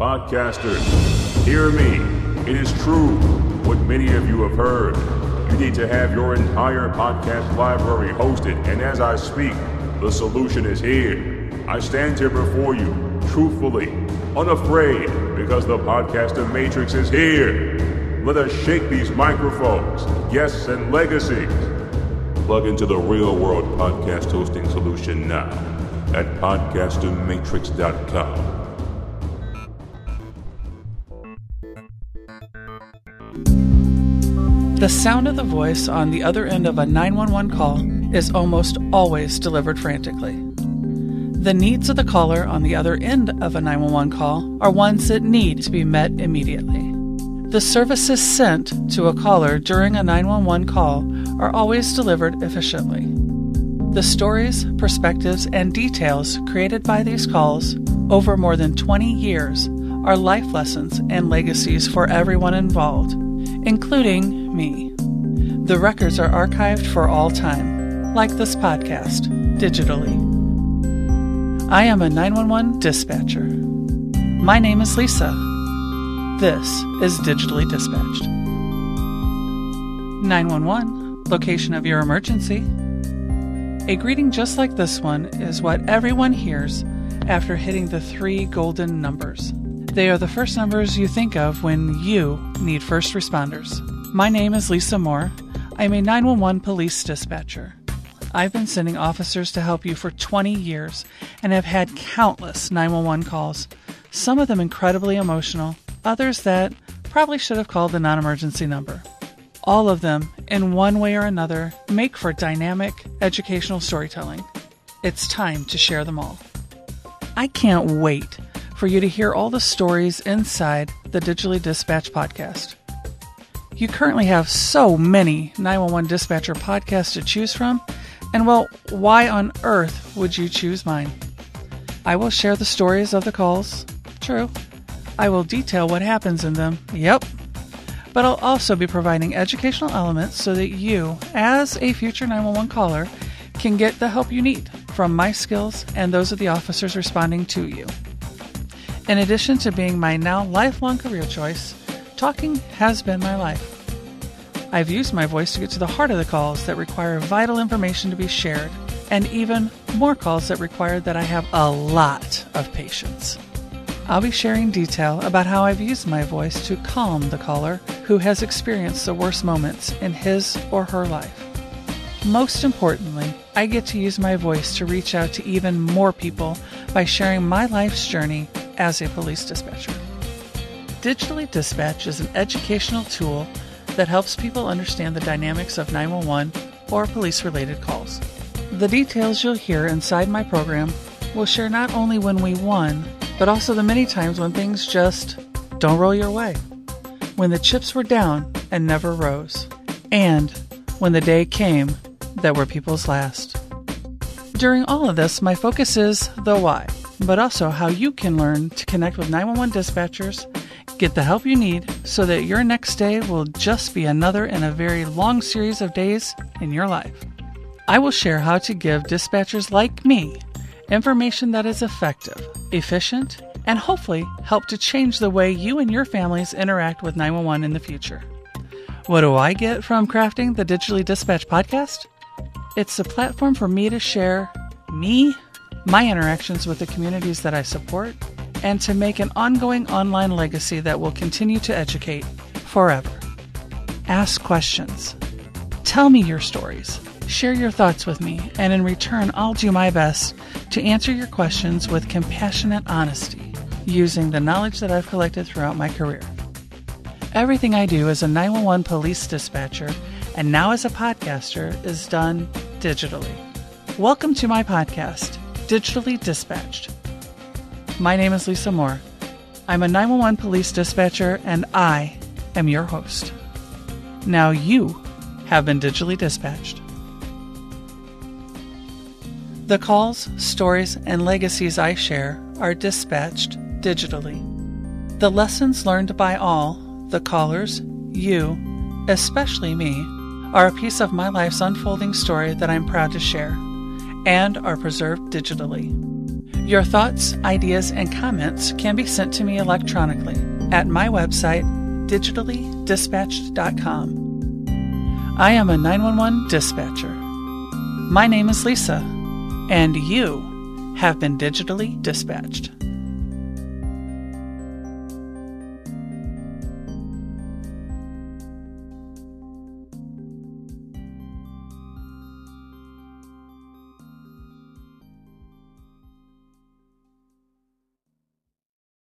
Podcasters, hear me. It is true what many of you have heard. You need to have your entire podcast library hosted, and as I speak, the solution is here. I stand here before you, truthfully, unafraid, because the podcaster matrix is here. Let us shake these microphones, guests, and legacies. Plug into the real world podcast hosting solution now at podcastermatrix.com. The sound of the voice on the other end of a 911 call is almost always delivered frantically. The needs of the caller on the other end of a 911 call are ones that need to be met immediately. The services sent to a caller during a 911 call are always delivered efficiently. The stories, perspectives, and details created by these calls over more than 20 years are life lessons and legacies for everyone involved, including me. The records are archived for all time, like this podcast, digitally. I am a 911 dispatcher. My name is Lisa. This is Digitally Dispatched. 911, location of your emergency. A greeting just like this one is what everyone hears after hitting the three golden numbers. They are the first numbers you think of when you need first responders. My name is Lisa Moore. I'm a 911 police dispatcher. I've been sending officers to help you for 20 years and have had countless 911 calls, some of them incredibly emotional, others that probably should have called the non emergency number. All of them, in one way or another, make for dynamic educational storytelling. It's time to share them all. I can't wait for you to hear all the stories inside the Digitally Dispatch podcast. You currently have so many 911 dispatcher podcasts to choose from, and well, why on earth would you choose mine? I will share the stories of the calls. True. I will detail what happens in them. Yep. But I'll also be providing educational elements so that you, as a future 911 caller, can get the help you need from my skills and those of the officers responding to you. In addition to being my now lifelong career choice, talking has been my life. I've used my voice to get to the heart of the calls that require vital information to be shared, and even more calls that require that I have a lot of patience. I'll be sharing detail about how I've used my voice to calm the caller who has experienced the worst moments in his or her life. Most importantly, I get to use my voice to reach out to even more people by sharing my life's journey as a police dispatcher. Digitally Dispatch is an educational tool that helps people understand the dynamics of 911 or police related calls. The details you'll hear inside my program will share not only when we won, but also the many times when things just don't roll your way, when the chips were down and never rose, and when the day came that were people's last. During all of this, my focus is the why, but also how you can learn to connect with 911 dispatchers, get the help you need so that your next day will just be another in a very long series of days in your life. I will share how to give dispatchers like me information that is effective, efficient, and hopefully help to change the way you and your families interact with 911 in the future. What do I get from crafting the Digitally Dispatch podcast? It's a platform for me to share me, my interactions with the communities that I support, and to make an ongoing online legacy that will continue to educate forever. Ask questions. Tell me your stories. Share your thoughts with me, and in return, I'll do my best to answer your questions with compassionate honesty using the knowledge that I've collected throughout my career. Everything I do as a 911 police dispatcher and now as a podcaster is done digitally. Welcome to my podcast, Digitally Dispatched. My name is Lisa Moore. I'm a 911 police dispatcher and I am your host. Now you have been digitally dispatched. The calls, stories, and legacies I share are dispatched digitally. The lessons learned by all, the callers, you, especially me, are a piece of my life's unfolding story that I'm proud to share and are preserved digitally. Your thoughts, ideas, and comments can be sent to me electronically at my website, digitallydispatched.com. I am a 911 dispatcher. My name is Lisa, and you have been digitally dispatched.